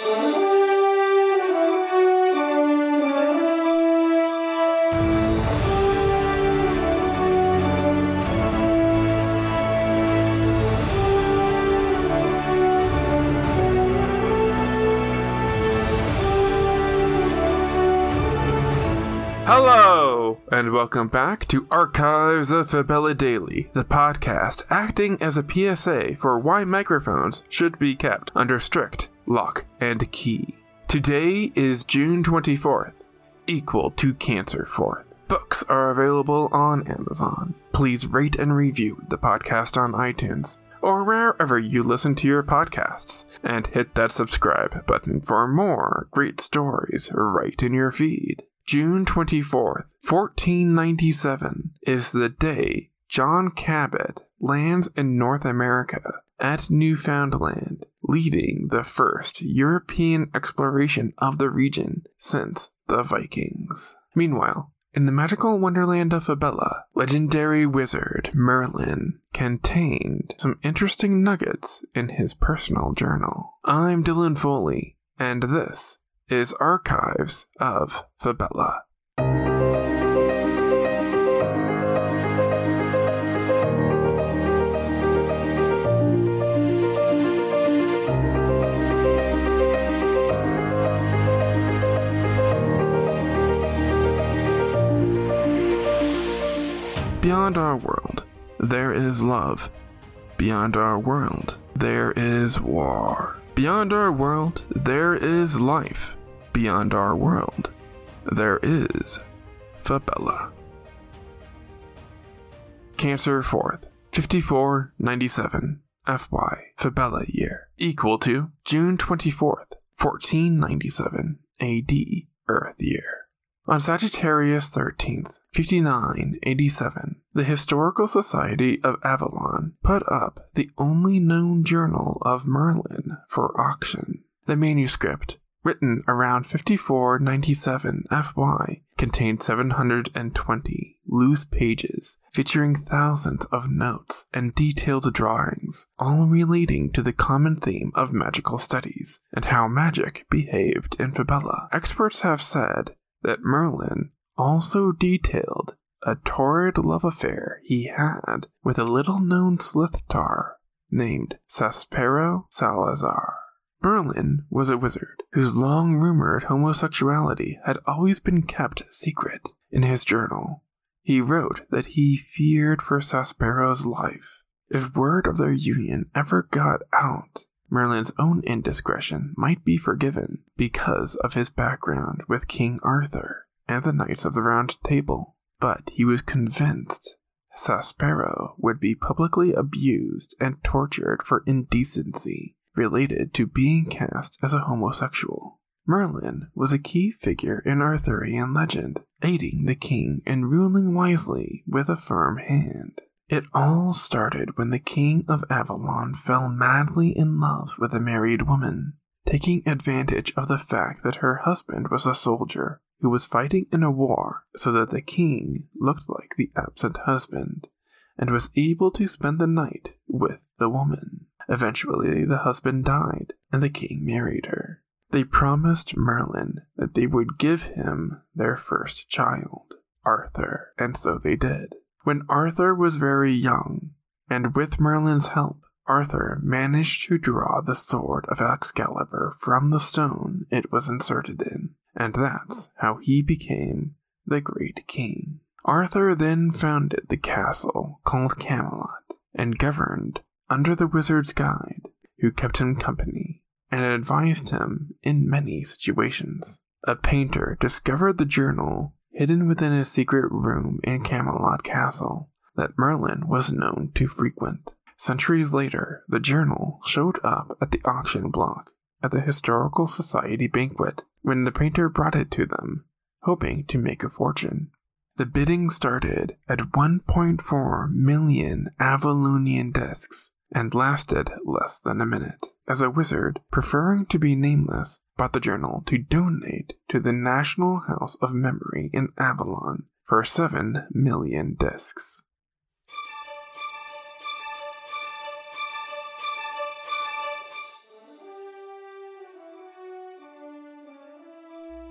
Thank you. Hello, and welcome back to Archives of Fabella Daily, the podcast acting as a PSA for why microphones should be kept under strict lock and key. Today is June 24th, equal to Cancer 4th. Books are available on Amazon. Please rate and review the podcast on iTunes or wherever you listen to your podcasts, and hit that subscribe button for more great stories right in your feed. June 24th, 1497 is the day John Cabot lands in North America at Newfoundland, leading the first European exploration of the region since the Vikings. Meanwhile, in the magical wonderland of Fabella, legendary wizard Merlin contained some interesting nuggets in his personal journal. I'm Dylan Foley, and this is Archives of Fabella. Beyond our world, there is love. Beyond our world, there is war. Beyond our world, there is life. Beyond our world, there is Fabella. Cancer 4th, 5497 FY Fabella year, equal to June 24th, 1497 AD Earth year. On Sagittarius 13th, 5987, the Historical Society of Avalon put up the only known journal of Merlin for auction. The manuscript, written around 5497 FY, contained 720 loose pages featuring thousands of notes and detailed drawings, all relating to the common theme of magical studies and how magic behaved in Fabella. Experts have said that Merlin also detailed a torrid love affair he had with a little known slithtar named Saspero Salazar. Merlin was a wizard whose long rumored homosexuality had always been kept secret. In his journal, he wrote that he feared for Saspero's life. If word of their union ever got out, Merlin's own indiscretion might be forgiven because of his background with King Arthur and the Knights of the Round Table, but he was convinced Saspero would be publicly abused and tortured for indecency related to being cast as a homosexual. Merlin was a key figure in Arthurian legend, aiding the king and ruling wisely with a firm hand. It all started when the king of Avalon fell madly in love with a married woman, taking advantage of the fact that her husband was a soldier who was fighting in a war so that the king looked like the absent husband and was able to spend the night with the woman. Eventually, the husband died and the king married her. They promised Merlin that they would give him their first child, Arthur, and so they did. When Arthur was very young, and with Merlin's help, Arthur managed to draw the sword of Excalibur from the stone it was inserted in, and that's how he became the Great King. Arthur then founded the castle called Camelot and governed under the wizard's guide, who kept him company and advised him in many situations. A painter discovered the journal hidden within a secret room in Camelot Castle that Merlin was known to frequent. Centuries later, the journal showed up at the auction block at the Historical Society banquet when the painter brought it to them, hoping to make a fortune. The bidding started at 1.4 million Avalonian discs and lasted less than a minute, as a wizard, preferring to be nameless, bought the journal to donate to the National House of Memory in Avalon for 7 million discs.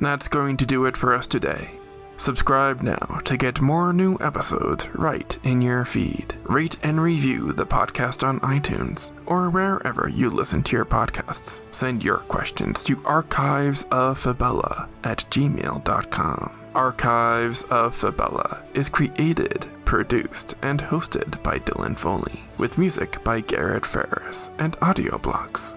That's going to do it for us today. Subscribe now to get more new episodes right in your feed. Rate and review the podcast on iTunes or wherever you listen to your podcasts. Send your questions to archivesoffabella at gmail.com. Archives of Fabella is created, produced, and hosted by Dylan Foley, with music by Garrett Ferris and AudioBlocks.